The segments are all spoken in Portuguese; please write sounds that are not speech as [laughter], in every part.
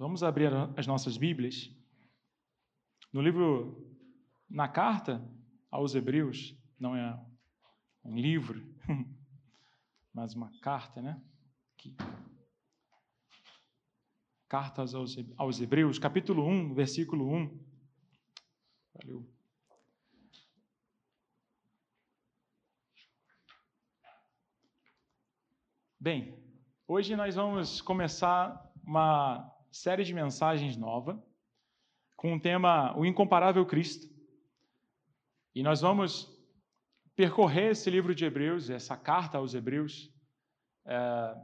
Vamos abrir as nossas Bíblias. No livro, na carta aos Hebreus, não é um livro, [laughs] mas uma carta, né? Aqui. Cartas aos, Hebreus, capítulo 1, versículo 1. Valeu. Bem, hoje nós vamos começar uma série de mensagens nova com o tema O Incomparável Cristo. E nós vamos percorrer esse livro de Hebreus, essa carta aos Hebreus, é,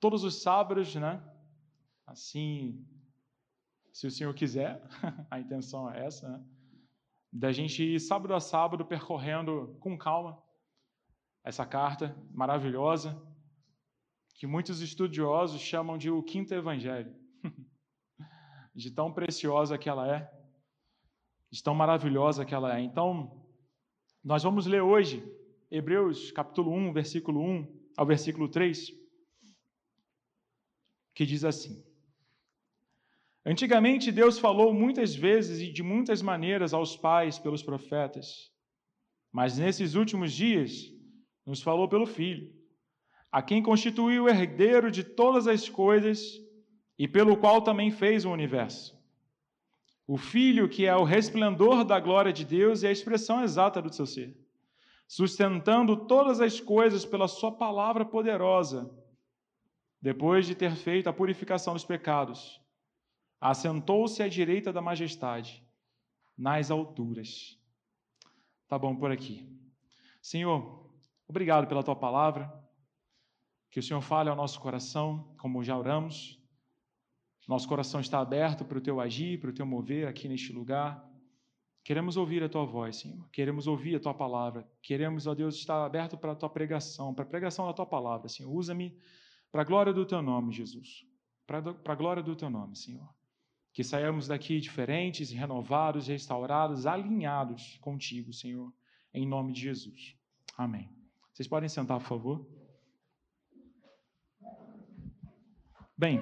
todos os sábados, né? Assim, se o Senhor quiser, [laughs] a intenção é essa, né? Da gente ir sábado a sábado percorrendo com calma essa carta maravilhosa, que muitos estudiosos chamam de o quinto evangelho. [laughs] de tão preciosa que ela é, de tão maravilhosa que ela é. Então, nós vamos ler hoje Hebreus capítulo 1, versículo 1 ao versículo 3, que diz assim: Antigamente Deus falou muitas vezes e de muitas maneiras aos pais pelos profetas, mas nesses últimos dias nos falou pelo Filho, a quem constituiu o herdeiro de todas as coisas e pelo qual também fez o universo. O Filho, que é o resplendor da glória de Deus e a expressão exata do seu ser, sustentando todas as coisas pela Sua palavra poderosa, depois de ter feito a purificação dos pecados, assentou-se à direita da majestade, nas alturas. Tá bom por aqui. Senhor, Obrigado pela tua palavra. Que o Senhor fale ao nosso coração, como já oramos. Nosso coração está aberto para o teu agir, para o teu mover aqui neste lugar. Queremos ouvir a tua voz, Senhor. Queremos ouvir a tua palavra. Queremos, ó Deus, estar aberto para a tua pregação, para a pregação da tua palavra, Senhor. Usa-me para a glória do teu nome, Jesus. Para a glória do teu nome, Senhor. Que saiamos daqui diferentes, renovados, restaurados, alinhados contigo, Senhor. Em nome de Jesus. Amém. Vocês podem sentar, por favor? Bem,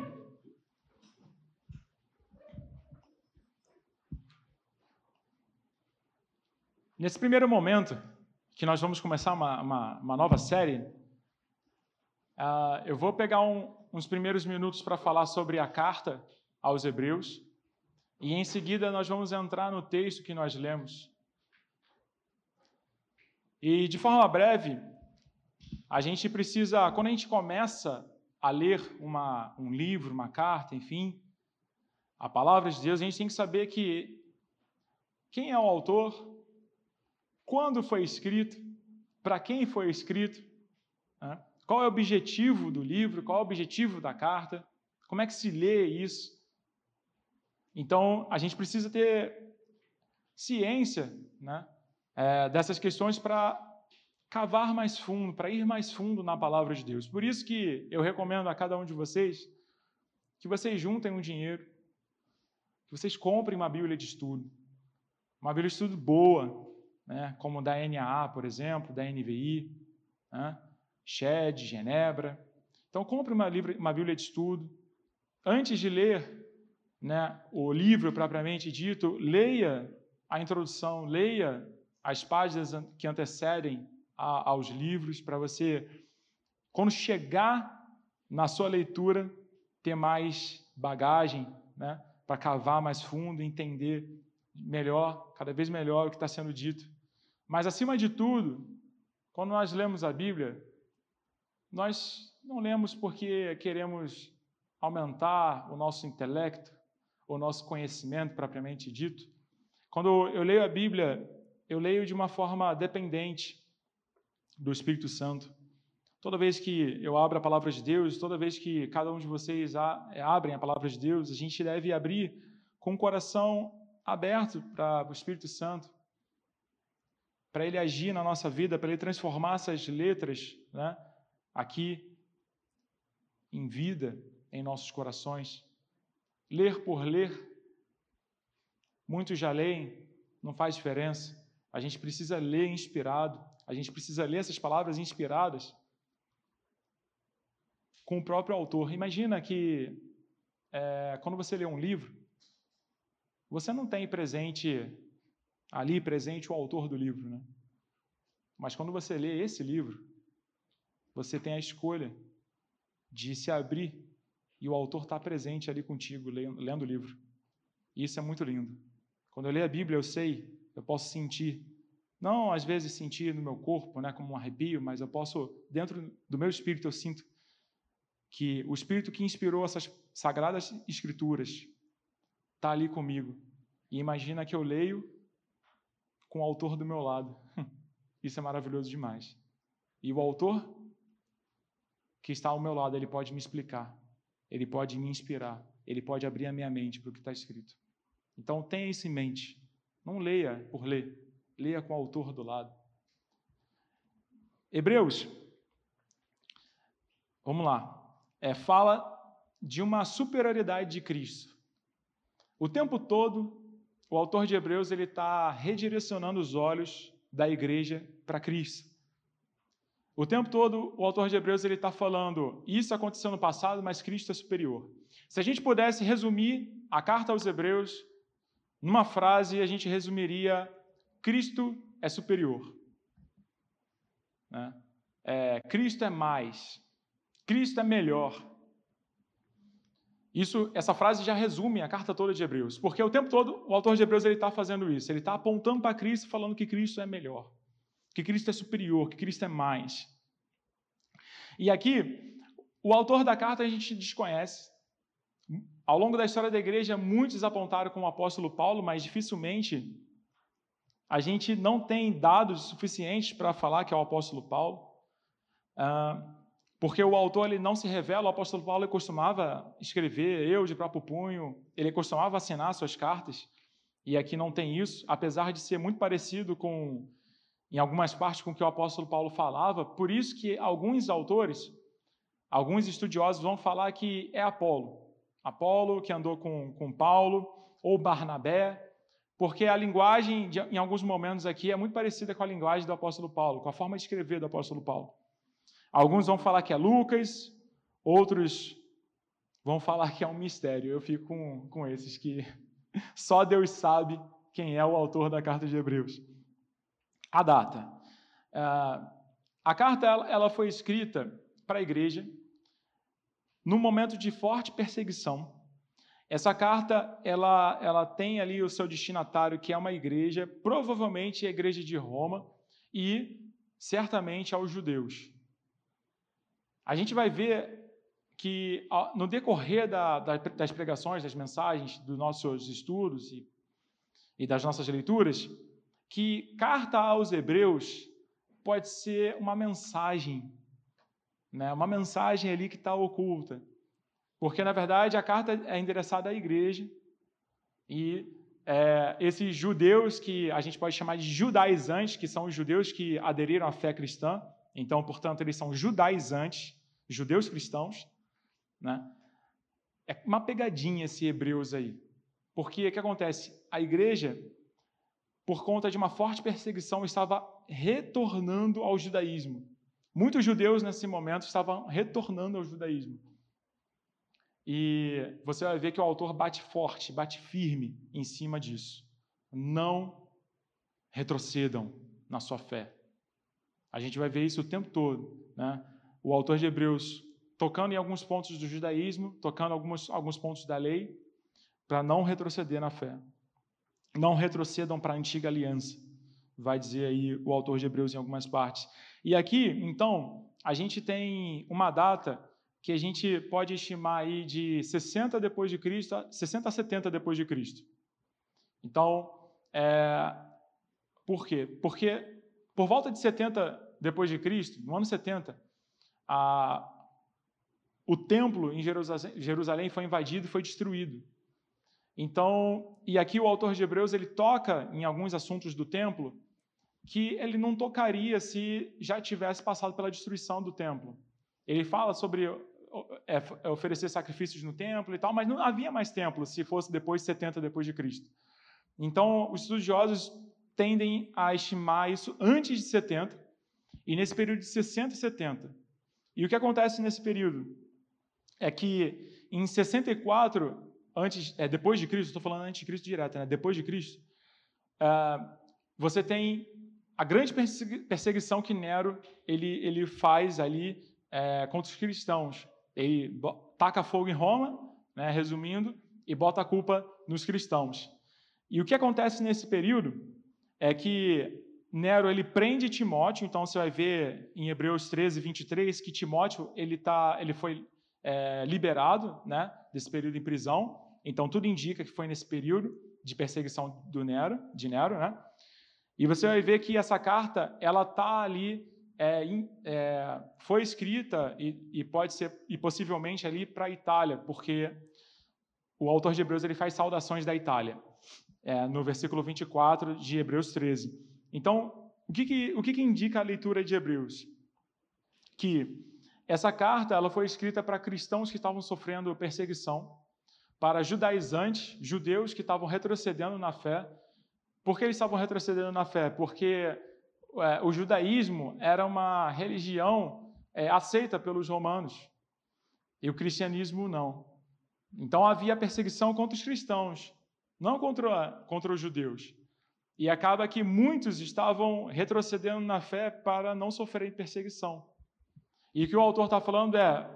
nesse primeiro momento, que nós vamos começar uma, uma, uma nova série, uh, eu vou pegar um, uns primeiros minutos para falar sobre a carta aos Hebreus, e em seguida nós vamos entrar no texto que nós lemos. E de forma breve, a gente precisa, quando a gente começa a ler uma, um livro, uma carta, enfim, a palavra de Deus, a gente tem que saber que quem é o autor, quando foi escrito, para quem foi escrito, né? qual é o objetivo do livro, qual é o objetivo da carta, como é que se lê isso. Então, a gente precisa ter ciência né, é, dessas questões para cavar mais fundo, para ir mais fundo na palavra de Deus. Por isso que eu recomendo a cada um de vocês que vocês juntem um dinheiro, que vocês comprem uma Bíblia de estudo, uma Bíblia de estudo boa, né, como da NAA, por exemplo, da NVI, né, Shed, Genebra. Então, compre uma, uma Bíblia de estudo. Antes de ler né, o livro propriamente dito, leia a introdução, leia as páginas que antecedem a, aos livros, para você, quando chegar na sua leitura, ter mais bagagem, né, para cavar mais fundo, entender melhor, cada vez melhor o que está sendo dito. Mas, acima de tudo, quando nós lemos a Bíblia, nós não lemos porque queremos aumentar o nosso intelecto, o nosso conhecimento propriamente dito. Quando eu leio a Bíblia, eu leio de uma forma dependente do Espírito Santo. Toda vez que eu abro a palavra de Deus, toda vez que cada um de vocês abrem a palavra de Deus, a gente deve abrir com o coração aberto para o Espírito Santo, para ele agir na nossa vida, para ele transformar essas letras né, aqui em vida em nossos corações. Ler por ler, muitos já leem, não faz diferença. A gente precisa ler inspirado, a gente precisa ler essas palavras inspiradas. com o próprio autor. Imagina que é, quando você lê um livro, você não tem presente ali presente o autor do livro, né? Mas quando você lê esse livro, você tem a escolha de se abrir e o autor está presente ali contigo, lendo, o livro. E isso é muito lindo. Quando eu leio a Bíblia, eu sei, eu posso sentir, não às vezes sentir no meu corpo, né, como um arrepio, mas eu posso, dentro do meu espírito, eu sinto que o espírito que inspirou essas sagradas escrituras está ali comigo. E imagina que eu leio com o autor do meu lado. [laughs] Isso é maravilhoso demais. E o autor que está ao meu lado, ele pode me explicar, ele pode me inspirar, ele pode abrir a minha mente para o que está escrito. Então tenha isso em mente. Não leia por ler, leia com o autor do lado. Hebreus, vamos lá, é, fala de uma superioridade de Cristo. O tempo todo, o autor de Hebreus ele está redirecionando os olhos da igreja para Cristo. O tempo todo, o autor de Hebreus ele está falando, isso aconteceu no passado, mas Cristo é superior. Se a gente pudesse resumir a carta aos Hebreus numa frase, a gente resumiria: Cristo é superior. Né? É, Cristo é mais. Cristo é melhor. Isso, essa frase já resume a carta toda de Hebreus, porque o tempo todo o autor de Hebreus ele está fazendo isso. Ele está apontando para Cristo, falando que Cristo é melhor que Cristo é superior, que Cristo é mais. E aqui, o autor da carta a gente desconhece. Ao longo da história da igreja, muitos apontaram como o apóstolo Paulo, mas dificilmente a gente não tem dados suficientes para falar que é o apóstolo Paulo, ah, porque o autor ele não se revela. O apóstolo Paulo costumava escrever, eu de próprio punho, ele costumava assinar suas cartas, e aqui não tem isso, apesar de ser muito parecido com em algumas partes com o que o apóstolo Paulo falava, por isso que alguns autores, alguns estudiosos vão falar que é Apolo. Apolo que andou com, com Paulo, ou Barnabé, porque a linguagem, em alguns momentos aqui, é muito parecida com a linguagem do apóstolo Paulo, com a forma de escrever do apóstolo Paulo. Alguns vão falar que é Lucas, outros vão falar que é um mistério. Eu fico com, com esses que [laughs] só Deus sabe quem é o autor da carta de Hebreus a data. Uh, a carta ela, ela foi escrita para a igreja num momento de forte perseguição. Essa carta ela, ela tem ali o seu destinatário, que é uma igreja, provavelmente a igreja de Roma, e certamente aos judeus. A gente vai ver que no decorrer da, da, das pregações, das mensagens, dos nossos estudos e, e das nossas leituras, que carta aos Hebreus pode ser uma mensagem, né? uma mensagem ali que está oculta. Porque, na verdade, a carta é endereçada à igreja e é, esses judeus que a gente pode chamar de judaizantes, que são os judeus que aderiram à fé cristã, então, portanto, eles são judaizantes, judeus cristãos, né? É uma pegadinha esse Hebreus aí. Porque o que acontece? A igreja por conta de uma forte perseguição, estava retornando ao judaísmo. Muitos judeus nesse momento estavam retornando ao judaísmo. E você vai ver que o autor bate forte, bate firme em cima disso. Não retrocedam na sua fé. A gente vai ver isso o tempo todo. Né? O autor de Hebreus tocando em alguns pontos do judaísmo, tocando alguns, alguns pontos da lei, para não retroceder na fé não retrocedam para a antiga aliança, vai dizer aí o autor de Hebreus em algumas partes. E aqui, então, a gente tem uma data que a gente pode estimar aí de 60 depois de Cristo, 60 a 70 depois de Cristo. Então, é, por quê? Porque por volta de 70 depois de Cristo, no ano 70, a, o templo em Jerusalém, Jerusalém foi invadido e foi destruído. Então, e aqui o autor de Hebreus ele toca em alguns assuntos do templo que ele não tocaria se já tivesse passado pela destruição do templo. Ele fala sobre é, é, oferecer sacrifícios no templo e tal, mas não havia mais templo se fosse depois de 70 depois de Cristo. Então, os estudiosos tendem a estimar isso antes de 70 e nesse período de 60 e 70. E o que acontece nesse período? é que em 64 antes, é, depois de Cristo, estou falando antes de Cristo direto, né? depois de Cristo, uh, você tem a grande perseguição que Nero ele, ele faz ali é, contra os cristãos. Ele taca fogo em Roma, né, resumindo, e bota a culpa nos cristãos. E o que acontece nesse período é que Nero ele prende Timóteo, então você vai ver em Hebreus 13, 23 que Timóteo ele, tá, ele foi é, liberado né, desse período em prisão. Então tudo indica que foi nesse período de perseguição do Nero, de Nero, né? E você vai ver que essa carta ela está ali é, é, foi escrita e, e, pode ser e possivelmente ali para a Itália, porque o autor de Hebreus ele faz saudações da Itália, é, no versículo 24 de Hebreus 13. Então, o que, que o que, que indica a leitura de Hebreus? Que essa carta ela foi escrita para cristãos que estavam sofrendo perseguição, para judaizantes, judeus que estavam retrocedendo na fé. Por que eles estavam retrocedendo na fé? Porque o judaísmo era uma religião é, aceita pelos romanos e o cristianismo não. Então havia perseguição contra os cristãos, não contra, contra os judeus. E acaba que muitos estavam retrocedendo na fé para não sofrerem perseguição. E o que o autor está falando é: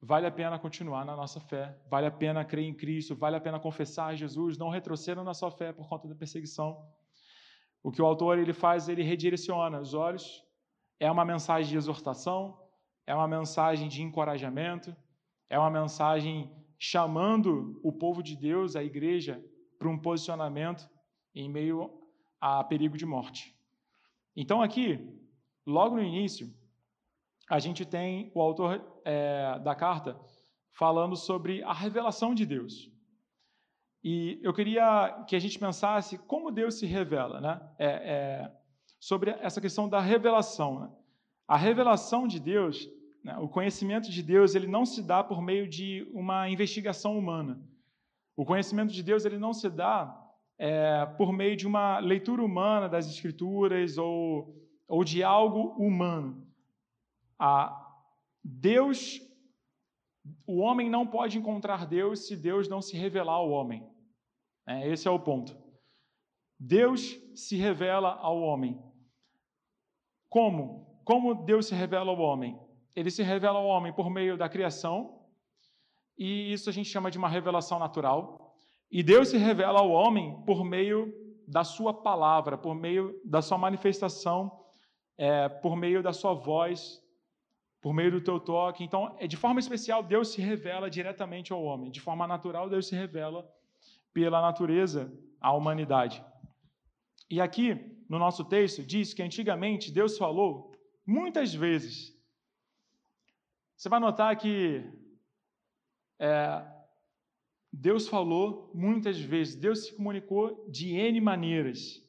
vale a pena continuar na nossa fé, vale a pena crer em Cristo, vale a pena confessar Jesus, não retrocedam na sua fé por conta da perseguição. O que o autor ele faz, ele redireciona os olhos. É uma mensagem de exortação, é uma mensagem de encorajamento, é uma mensagem chamando o povo de Deus, a igreja, para um posicionamento em meio a perigo de morte. Então, aqui, logo no início, a gente tem o autor é, da carta falando sobre a revelação de Deus. E eu queria que a gente pensasse como Deus se revela, né? É, é, sobre essa questão da revelação. Né? A revelação de Deus, né? o conhecimento de Deus, ele não se dá por meio de uma investigação humana. O conhecimento de Deus ele não se dá é, por meio de uma leitura humana das Escrituras ou, ou de algo humano. A Deus, o homem não pode encontrar Deus se Deus não se revelar ao homem. É, esse é o ponto. Deus se revela ao homem. Como? Como Deus se revela ao homem? Ele se revela ao homem por meio da criação, e isso a gente chama de uma revelação natural. E Deus se revela ao homem por meio da sua palavra, por meio da sua manifestação, é, por meio da sua voz, por meio do teu toque. Então, é de forma especial, Deus se revela diretamente ao homem. De forma natural, Deus se revela pela natureza à humanidade. E aqui, no nosso texto, diz que antigamente Deus falou muitas vezes. Você vai notar que é, Deus falou muitas vezes, Deus se comunicou de N maneiras,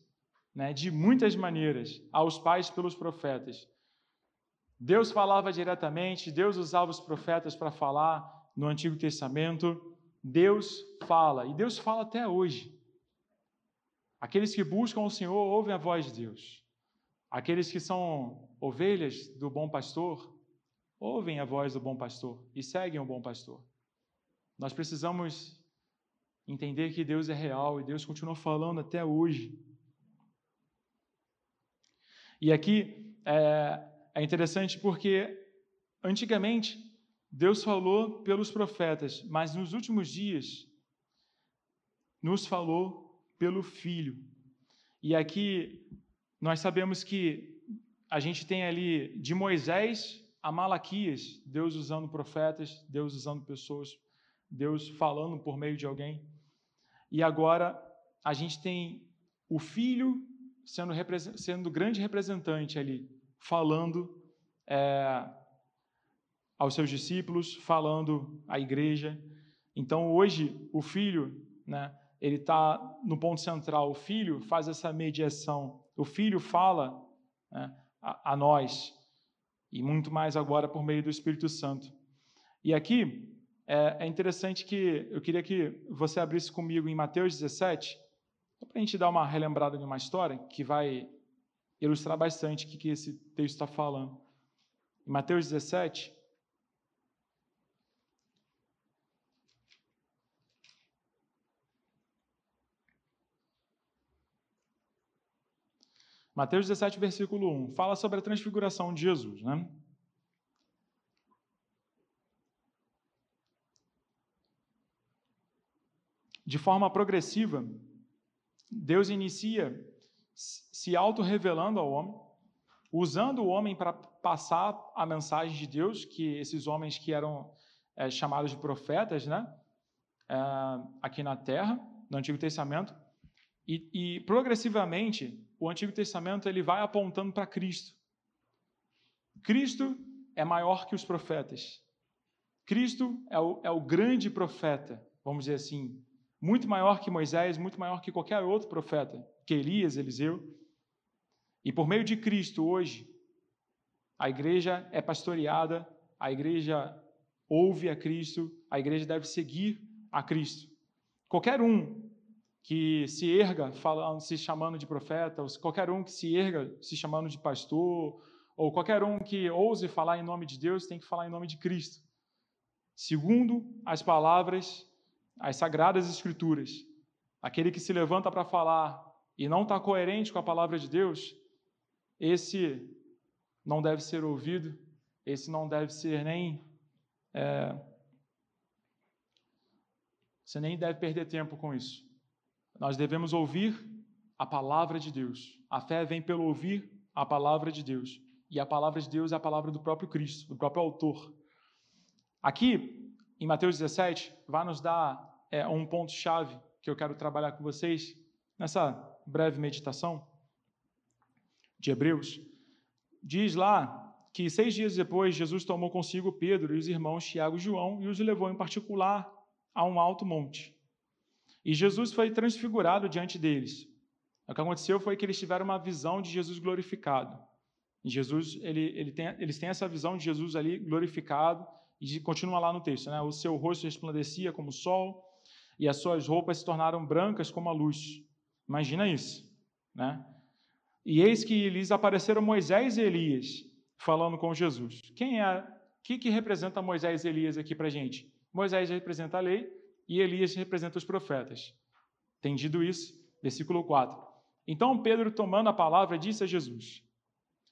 né, de muitas maneiras, aos pais pelos profetas. Deus falava diretamente, Deus usava os profetas para falar no Antigo Testamento. Deus fala, e Deus fala até hoje. Aqueles que buscam o Senhor ouvem a voz de Deus. Aqueles que são ovelhas do bom pastor ouvem a voz do bom pastor e seguem o bom pastor. Nós precisamos entender que Deus é real e Deus continua falando até hoje. E aqui é, é interessante porque antigamente Deus falou pelos profetas, mas nos últimos dias nos falou pelo Filho. E aqui nós sabemos que a gente tem ali de Moisés a Malaquias, Deus usando profetas, Deus usando pessoas, Deus falando por meio de alguém. E agora a gente tem o Filho sendo, sendo grande representante ali, falando é, aos seus discípulos, falando à igreja. Então, hoje, o filho, né, ele está no ponto central. O filho faz essa mediação. O filho fala né, a, a nós, e muito mais agora por meio do Espírito Santo. E aqui é, é interessante que eu queria que você abrisse comigo em Mateus 17, para a gente dar uma relembrada de uma história que vai ilustrar bastante o que, que esse texto está falando. Em Mateus 17, Mateus 17, versículo 1, fala sobre a transfiguração de Jesus, né? De forma progressiva, Deus inicia se auto-revelando ao homem, usando o homem para passar a mensagem de Deus, que esses homens que eram é, chamados de profetas, né? É, aqui na Terra, no Antigo Testamento, e, e, progressivamente o Antigo Testamento ele vai apontando para Cristo. Cristo é maior que os profetas. Cristo é o, é o grande profeta, vamos dizer assim, muito maior que Moisés, muito maior que qualquer outro profeta, que Elias, Eliseu. E por meio de Cristo, hoje, a igreja é pastoreada, a igreja ouve a Cristo, a igreja deve seguir a Cristo. Qualquer um que se erga falando, se chamando de profeta, ou qualquer um que se erga se chamando de pastor, ou qualquer um que ouse falar em nome de Deus, tem que falar em nome de Cristo. Segundo as palavras as sagradas escrituras. Aquele que se levanta para falar e não está coerente com a palavra de Deus, esse não deve ser ouvido, esse não deve ser nem. É, você nem deve perder tempo com isso. Nós devemos ouvir a palavra de Deus. A fé vem pelo ouvir a palavra de Deus. E a palavra de Deus é a palavra do próprio Cristo, do próprio autor. Aqui, em Mateus 17, vai nos dar é, um ponto-chave que eu quero trabalhar com vocês nessa breve meditação de Hebreus. Diz lá que seis dias depois Jesus tomou consigo Pedro e os irmãos Tiago e João e os levou em particular a um alto monte. E Jesus foi transfigurado diante deles. O que aconteceu foi que eles tiveram uma visão de Jesus glorificado. E Jesus, ele, ele tem, eles têm essa visão de Jesus ali glorificado, e continua lá no texto, né? O seu rosto resplandecia como o sol, e as suas roupas se tornaram brancas como a luz. Imagina isso, né? E eis que lhes apareceram Moisés e Elias falando com Jesus. Quem é? O que, que representa Moisés e Elias aqui para gente? Moisés representa a lei e Elias representa os profetas. Entendido isso? Versículo 4. Então Pedro, tomando a palavra, disse a Jesus: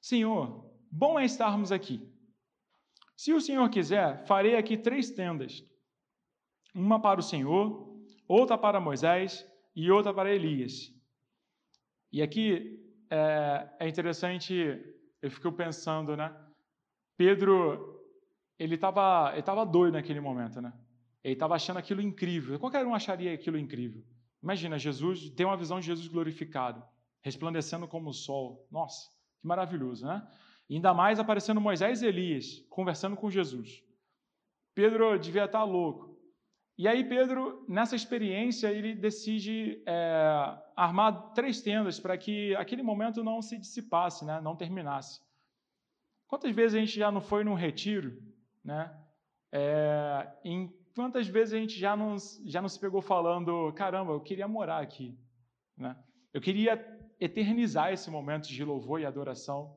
Senhor, bom é estarmos aqui. Se o Senhor quiser, farei aqui três tendas: uma para o Senhor, outra para Moisés e outra para Elias. E aqui é, é interessante, eu fico pensando, né? Pedro, ele estava ele tava doido naquele momento, né? Ele estava achando aquilo incrível. Qualquer um acharia aquilo incrível. Imagina, Jesus tem uma visão de Jesus glorificado, resplandecendo como o sol. Nossa, que maravilhoso, né? E ainda mais aparecendo Moisés e Elias, conversando com Jesus. Pedro devia estar louco. E aí Pedro, nessa experiência, ele decide é, armar três tendas para que aquele momento não se dissipasse, né? não terminasse. Quantas vezes a gente já não foi num retiro, né? É, em quantas vezes a gente já não, já não se pegou falando, caramba, eu queria morar aqui, né? Eu queria eternizar esse momento de louvor e adoração.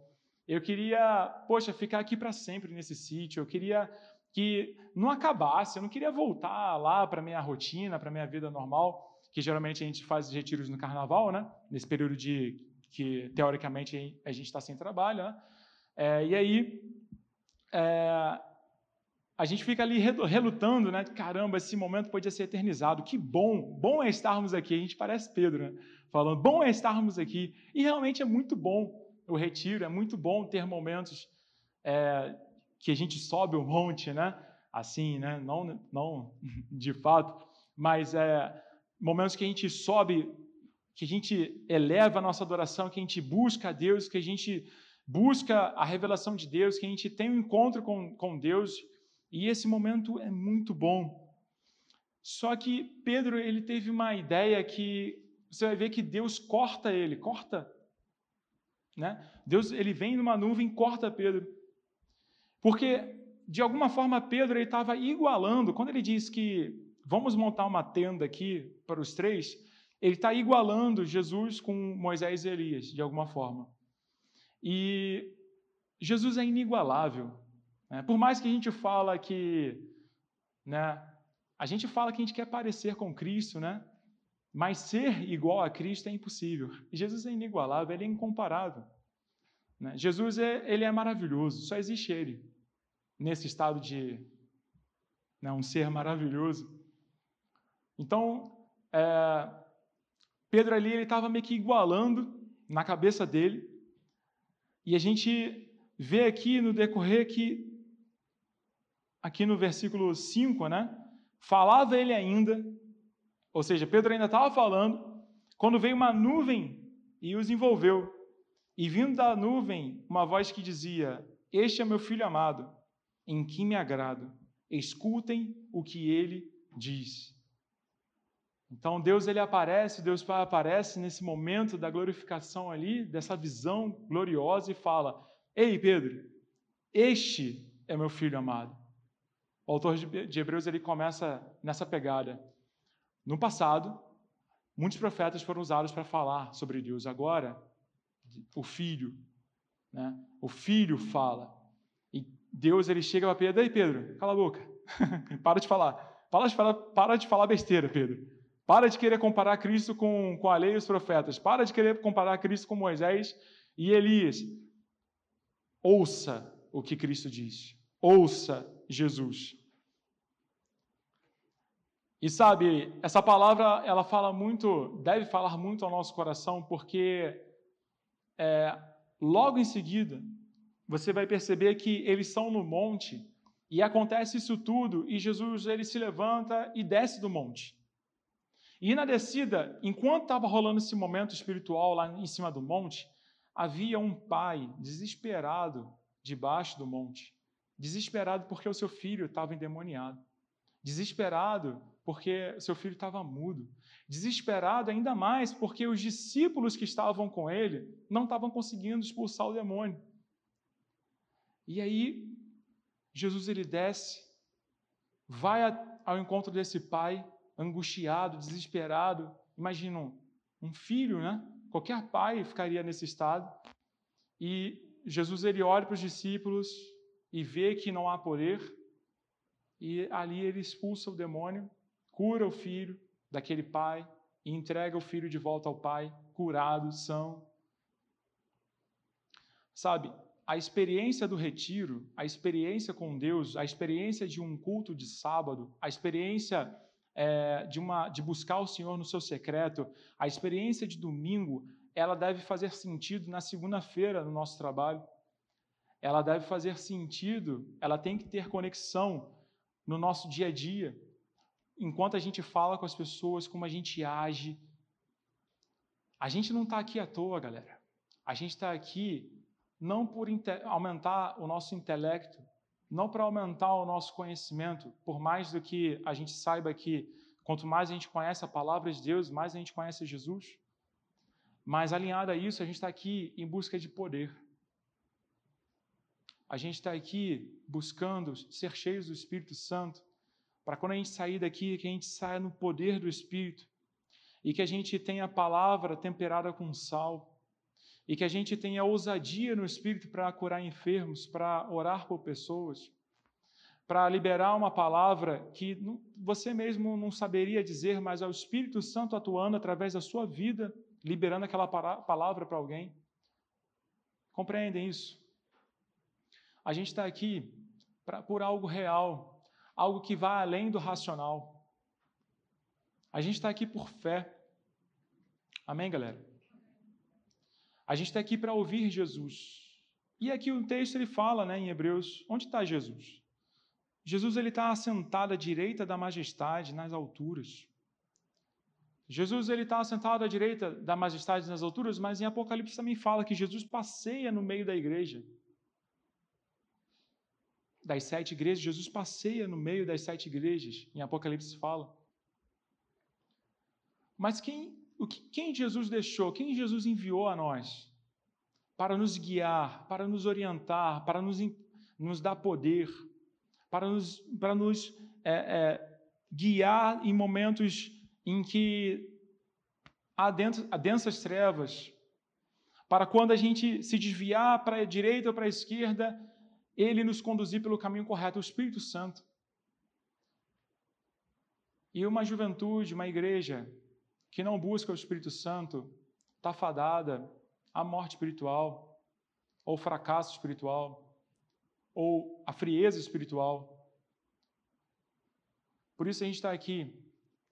Eu queria, poxa, ficar aqui para sempre nesse sítio. Eu queria que não acabasse. Eu não queria voltar lá para minha rotina, para minha vida normal, que geralmente a gente faz retiros no carnaval, né? Nesse período de que teoricamente a gente está sem trabalho, né? É, e aí é, a gente fica ali relutando, né? Caramba, esse momento podia ser eternizado. Que bom, bom é estarmos aqui. A gente parece Pedro, né? Falando, bom é estarmos aqui. E realmente é muito bom o retiro, é muito bom ter momentos é, que a gente sobe o monte, né? Assim, né? Não, não [laughs] de fato, mas é, momentos que a gente sobe, que a gente eleva a nossa adoração, que a gente busca a Deus, que a gente busca a revelação de Deus, que a gente tem um encontro com, com Deus, e esse momento é muito bom. Só que Pedro ele teve uma ideia que você vai ver que Deus corta ele, corta, né? Deus ele vem numa nuvem, corta Pedro. Porque, de alguma forma, Pedro estava igualando, quando ele diz que vamos montar uma tenda aqui para os três, ele está igualando Jesus com Moisés e Elias, de alguma forma. E Jesus é inigualável. Né? Por mais que a gente fala que, né, a gente fala que a gente quer parecer com Cristo, né? Mas ser igual a Cristo é impossível. Jesus é inigualável, ele é incomparável. Né? Jesus é, ele é maravilhoso, só existe ele nesse estado de né, um ser maravilhoso. Então, é, Pedro ali ele estava meio que igualando na cabeça dele, e a gente vê aqui no decorrer que, aqui no versículo 5, né? Falava ele ainda, ou seja, Pedro ainda estava falando, quando veio uma nuvem e os envolveu. E vindo da nuvem, uma voz que dizia: Este é meu filho amado, em quem me agrado. Escutem o que ele diz. Então Deus ele aparece, Deus aparece nesse momento da glorificação ali, dessa visão gloriosa e fala: Ei Pedro, este é meu filho amado. O autor de Hebreus ele começa nessa pegada. No passado, muitos profetas foram usados para falar sobre Deus. Agora, o filho, né? O filho fala. E Deus ele chega para Pedro: Ei Pedro, cala a boca, [laughs] para de falar. Para de falar, para de falar besteira, Pedro. Para de querer comparar Cristo com, com a lei e os profetas. Para de querer comparar Cristo com Moisés e Elias. Ouça o que Cristo diz. Ouça Jesus. E sabe, essa palavra ela fala muito, deve falar muito ao nosso coração, porque é, logo em seguida você vai perceber que eles estão no monte e acontece isso tudo e Jesus ele se levanta e desce do monte. E na descida, enquanto estava rolando esse momento espiritual lá em cima do monte, havia um pai desesperado debaixo do monte. Desesperado porque o seu filho estava endemoniado. Desesperado porque seu filho estava mudo. Desesperado ainda mais porque os discípulos que estavam com ele não estavam conseguindo expulsar o demônio. E aí, Jesus ele desce, vai ao encontro desse pai angustiado, desesperado. Imagina um filho, né? Qualquer pai ficaria nesse estado. E Jesus ele olha para os discípulos e vê que não há poder. E ali ele expulsa o demônio, cura o filho daquele pai e entrega o filho de volta ao pai, curado, são. Sabe, a experiência do retiro, a experiência com Deus, a experiência de um culto de sábado, a experiência é, de, uma, de buscar o Senhor no seu secreto, a experiência de domingo, ela deve fazer sentido na segunda-feira no nosso trabalho. Ela deve fazer sentido, ela tem que ter conexão no nosso dia a dia. Enquanto a gente fala com as pessoas, como a gente age. A gente não está aqui à toa, galera. A gente está aqui não por aumentar o nosso intelecto, não para aumentar o nosso conhecimento, por mais do que a gente saiba que quanto mais a gente conhece a palavra de Deus, mais a gente conhece Jesus. Mas alinhado a isso, a gente está aqui em busca de poder. A gente está aqui buscando ser cheios do Espírito Santo, para quando a gente sair daqui, que a gente saia no poder do Espírito e que a gente tenha a palavra temperada com sal e que a gente tenha ousadia no Espírito para curar enfermos, para orar por pessoas, para liberar uma palavra que você mesmo não saberia dizer, mas é o Espírito Santo atuando através da sua vida, liberando aquela palavra para alguém. Compreendem isso? A gente está aqui pra, por algo real, algo que vai além do racional. A gente está aqui por fé. Amém, galera? A gente está aqui para ouvir Jesus. E aqui o texto ele fala, né, em Hebreus, onde está Jesus? Jesus ele está assentado à direita da majestade nas alturas. Jesus ele está assentado à direita da majestade nas alturas, mas em Apocalipse também fala que Jesus passeia no meio da igreja. Das sete igrejas, Jesus passeia no meio das sete igrejas. Em Apocalipse fala. Mas quem o que, quem Jesus deixou, quem Jesus enviou a nós para nos guiar, para nos orientar, para nos, nos dar poder, para nos, para nos é, é, guiar em momentos em que há, densas trevas, para quando a gente se desviar para a direita ou para a esquerda, ele nos conduzir pelo caminho correto, o Espírito Santo. E uma juventude, uma igreja, que não busca o Espírito Santo está fadada à morte espiritual, ou fracasso espiritual, ou a frieza espiritual. Por isso a gente está aqui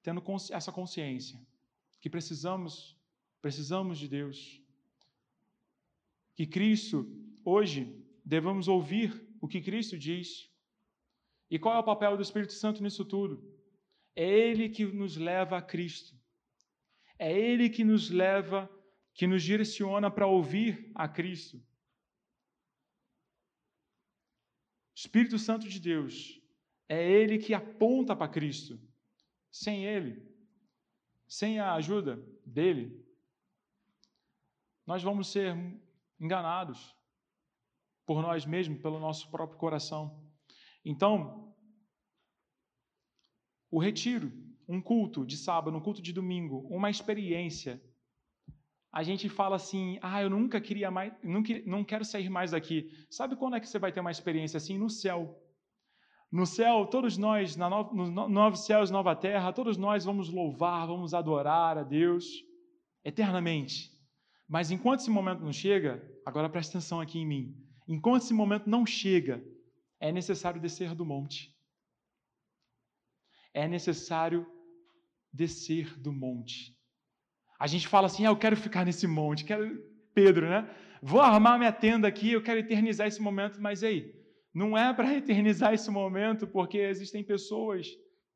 tendo essa consciência que precisamos, precisamos de Deus. Que Cristo, hoje, devemos ouvir o que Cristo diz. E qual é o papel do Espírito Santo nisso tudo? É Ele que nos leva a Cristo. É Ele que nos leva, que nos direciona para ouvir a Cristo. Espírito Santo de Deus, é Ele que aponta para Cristo. Sem Ele, sem a ajuda dele, nós vamos ser enganados por nós mesmos, pelo nosso próprio coração. Então, o retiro, um culto de sábado, um culto de domingo, uma experiência. A gente fala assim: ah, eu nunca queria mais, não, não quero sair mais daqui. Sabe quando é que você vai ter uma experiência assim? No céu. No céu, todos nós, na no, no, novos céus, nova terra, todos nós vamos louvar, vamos adorar a Deus eternamente. Mas enquanto esse momento não chega, agora presta atenção aqui em mim. Enquanto esse momento não chega, é necessário descer do monte. É necessário descer do monte. A gente fala assim: ah, eu quero ficar nesse monte, quero. Pedro, né? Vou armar minha tenda aqui, eu quero eternizar esse momento, mas aí, não é para [laughs] eternizar esse momento, porque existem pessoas,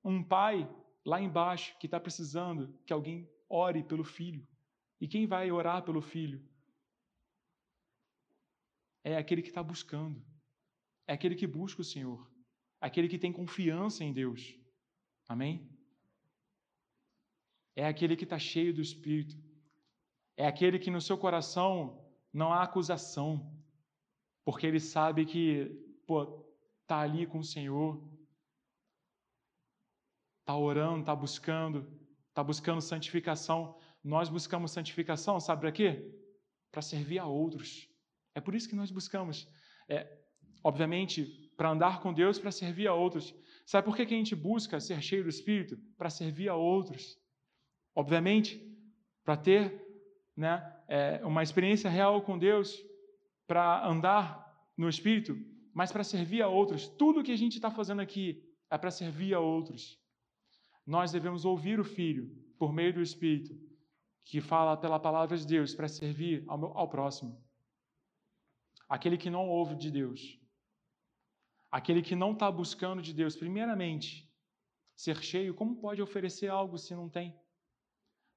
um pai lá embaixo que está precisando que alguém ore pelo filho. E quem vai orar pelo filho? É aquele que está buscando, é aquele que busca o Senhor, aquele que tem confiança em Deus. Amém? É aquele que está cheio do Espírito, é aquele que no seu coração não há acusação, porque ele sabe que, pô, tá ali com o Senhor, tá orando, tá buscando, tá buscando santificação. Nós buscamos santificação, sabe para quê? Para servir a outros. É por isso que nós buscamos. É, obviamente, para andar com Deus, para servir a outros. Sabe por que, que a gente busca ser cheio do Espírito? Para servir a outros. Obviamente, para ter né, é, uma experiência real com Deus, para andar no Espírito, mas para servir a outros. Tudo que a gente está fazendo aqui é para servir a outros. Nós devemos ouvir o Filho por meio do Espírito, que fala pela palavra de Deus para servir ao, meu, ao próximo. Aquele que não ouve de Deus, aquele que não está buscando de Deus, primeiramente, ser cheio, como pode oferecer algo se não tem?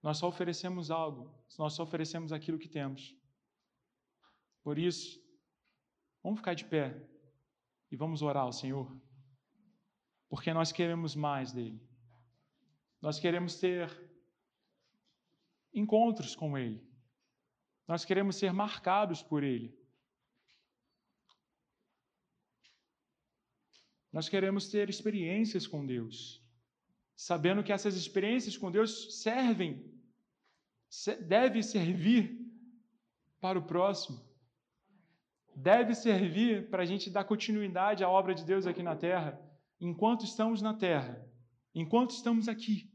Nós só oferecemos algo, nós só oferecemos aquilo que temos. Por isso, vamos ficar de pé e vamos orar ao Senhor, porque nós queremos mais dele. Nós queremos ter encontros com Ele. Nós queremos ser marcados por Ele. Nós queremos ter experiências com Deus, sabendo que essas experiências com Deus servem, deve servir para o próximo, deve servir para a gente dar continuidade à obra de Deus aqui na terra, enquanto estamos na terra, enquanto estamos aqui.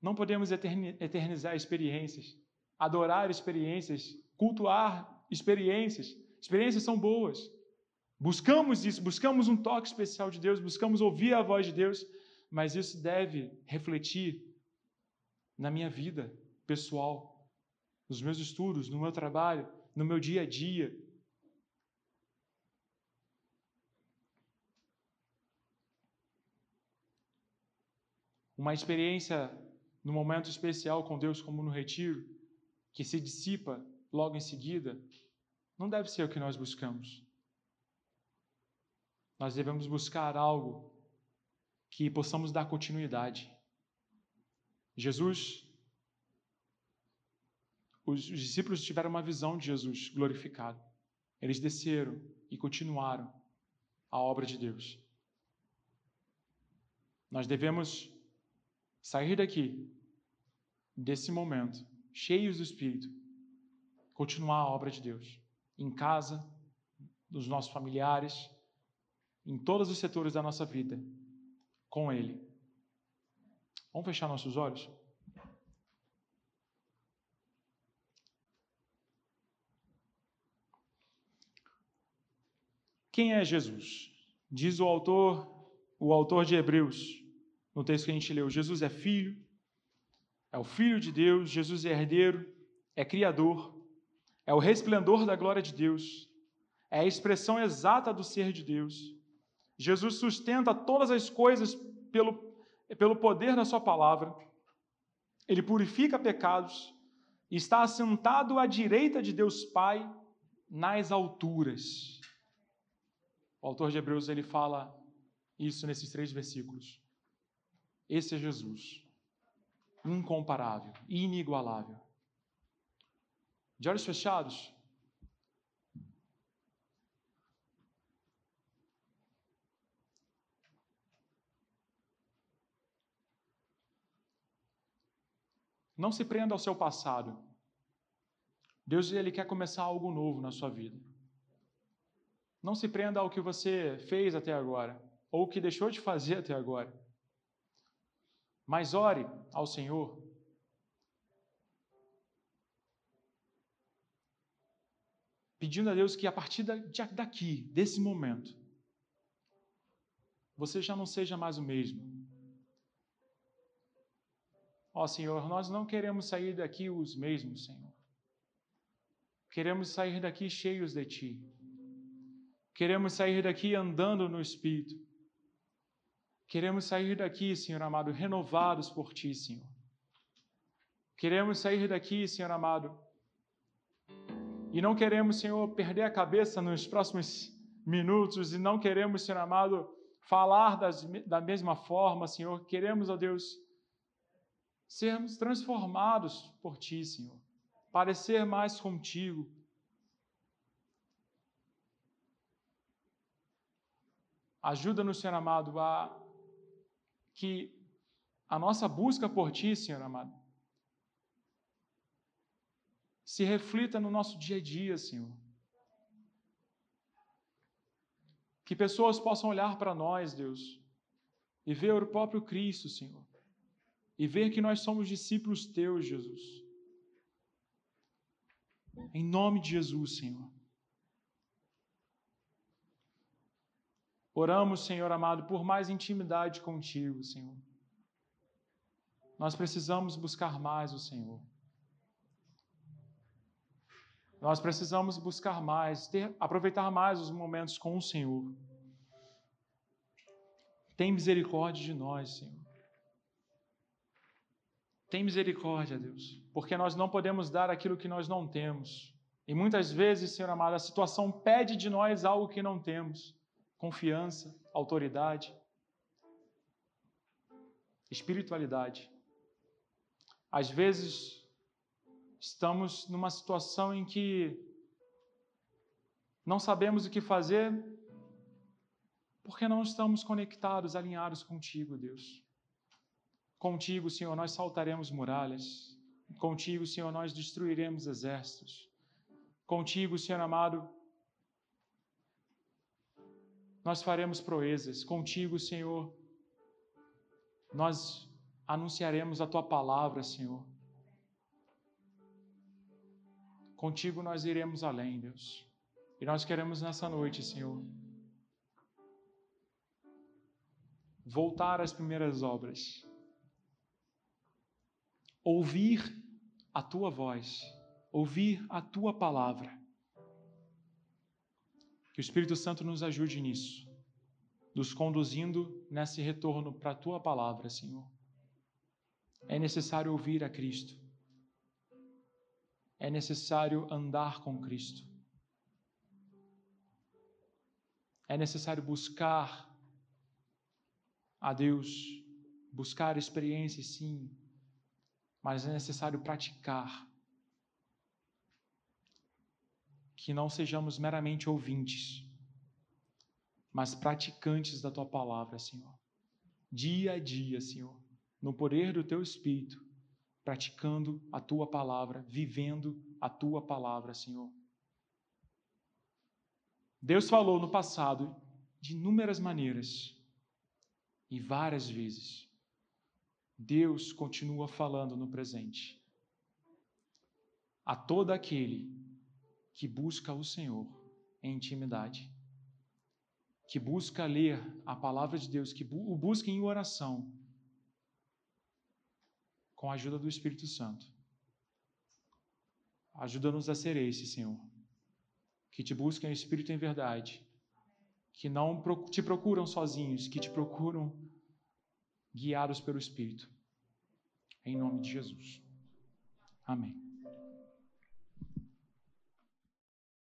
Não podemos eternizar experiências, adorar experiências, cultuar experiências. Experiências são boas, Buscamos isso, buscamos um toque especial de Deus, buscamos ouvir a voz de Deus, mas isso deve refletir na minha vida pessoal, nos meus estudos, no meu trabalho, no meu dia a dia. Uma experiência no momento especial com Deus, como no retiro, que se dissipa logo em seguida, não deve ser o que nós buscamos. Nós devemos buscar algo que possamos dar continuidade. Jesus, os discípulos tiveram uma visão de Jesus glorificado. Eles desceram e continuaram a obra de Deus. Nós devemos sair daqui, desse momento, cheios do Espírito, continuar a obra de Deus, em casa, dos nossos familiares, em todos os setores da nossa vida com Ele. Vamos fechar nossos olhos? Quem é Jesus? Diz o autor, o autor de Hebreus, no texto que a gente leu, Jesus é filho, é o filho de Deus, Jesus é herdeiro, é criador, é o resplendor da glória de Deus, é a expressão exata do ser de Deus, Jesus sustenta todas as coisas pelo, pelo poder da Sua palavra. Ele purifica pecados e está assentado à direita de Deus Pai nas alturas. O autor de Hebreus ele fala isso nesses três versículos. Esse é Jesus, incomparável, inigualável. De olhos fechados, Não se prenda ao seu passado. Deus ele quer começar algo novo na sua vida. Não se prenda ao que você fez até agora ou o que deixou de fazer até agora. Mas ore ao Senhor. Pedindo a Deus que a partir daqui, desse momento, você já não seja mais o mesmo. Ó Senhor, nós não queremos sair daqui os mesmos, Senhor. Queremos sair daqui cheios de Ti. Queremos sair daqui andando no Espírito. Queremos sair daqui, Senhor amado, renovados por Ti, Senhor. Queremos sair daqui, Senhor amado, e não queremos, Senhor, perder a cabeça nos próximos minutos, e não queremos, Senhor amado, falar das, da mesma forma, Senhor. Queremos, ó Deus, sermos transformados por Ti, Senhor, parecer mais contigo. Ajuda-nos, Senhor amado, a que a nossa busca por Ti, Senhor amado, se reflita no nosso dia a dia, Senhor. Que pessoas possam olhar para nós, Deus, e ver o próprio Cristo, Senhor e ver que nós somos discípulos teus, Jesus. Em nome de Jesus, Senhor. Oramos, Senhor amado, por mais intimidade contigo, Senhor. Nós precisamos buscar mais o Senhor. Nós precisamos buscar mais, ter, aproveitar mais os momentos com o Senhor. Tem misericórdia de nós, Senhor. Tem misericórdia, Deus, porque nós não podemos dar aquilo que nós não temos. E muitas vezes, Senhor amado, a situação pede de nós algo que não temos: confiança, autoridade, espiritualidade. Às vezes, estamos numa situação em que não sabemos o que fazer porque não estamos conectados, alinhados contigo, Deus. Contigo, Senhor, nós saltaremos muralhas. Contigo, Senhor, nós destruiremos exércitos. Contigo, Senhor amado, nós faremos proezas. Contigo, Senhor, nós anunciaremos a tua palavra, Senhor. Contigo nós iremos além, Deus. E nós queremos nessa noite, Senhor, voltar às primeiras obras ouvir a tua voz, ouvir a tua palavra. Que o Espírito Santo nos ajude nisso, nos conduzindo nesse retorno para a tua palavra, Senhor. É necessário ouvir a Cristo. É necessário andar com Cristo. É necessário buscar a Deus, buscar experiências, sim, mas é necessário praticar. Que não sejamos meramente ouvintes, mas praticantes da tua palavra, Senhor. Dia a dia, Senhor, no poder do teu espírito, praticando a tua palavra, vivendo a tua palavra, Senhor. Deus falou no passado de inúmeras maneiras e várias vezes. Deus continua falando no presente. A todo aquele que busca o Senhor em intimidade. que busca ler a palavra de Deus, que o busca em oração, com a ajuda do Espírito Santo. Ajuda-nos a ser esse, Senhor, que te buscam em espírito em verdade, que não te procuram sozinhos, que te procuram guiados pelo Espírito. Em nome de Jesus. Amém.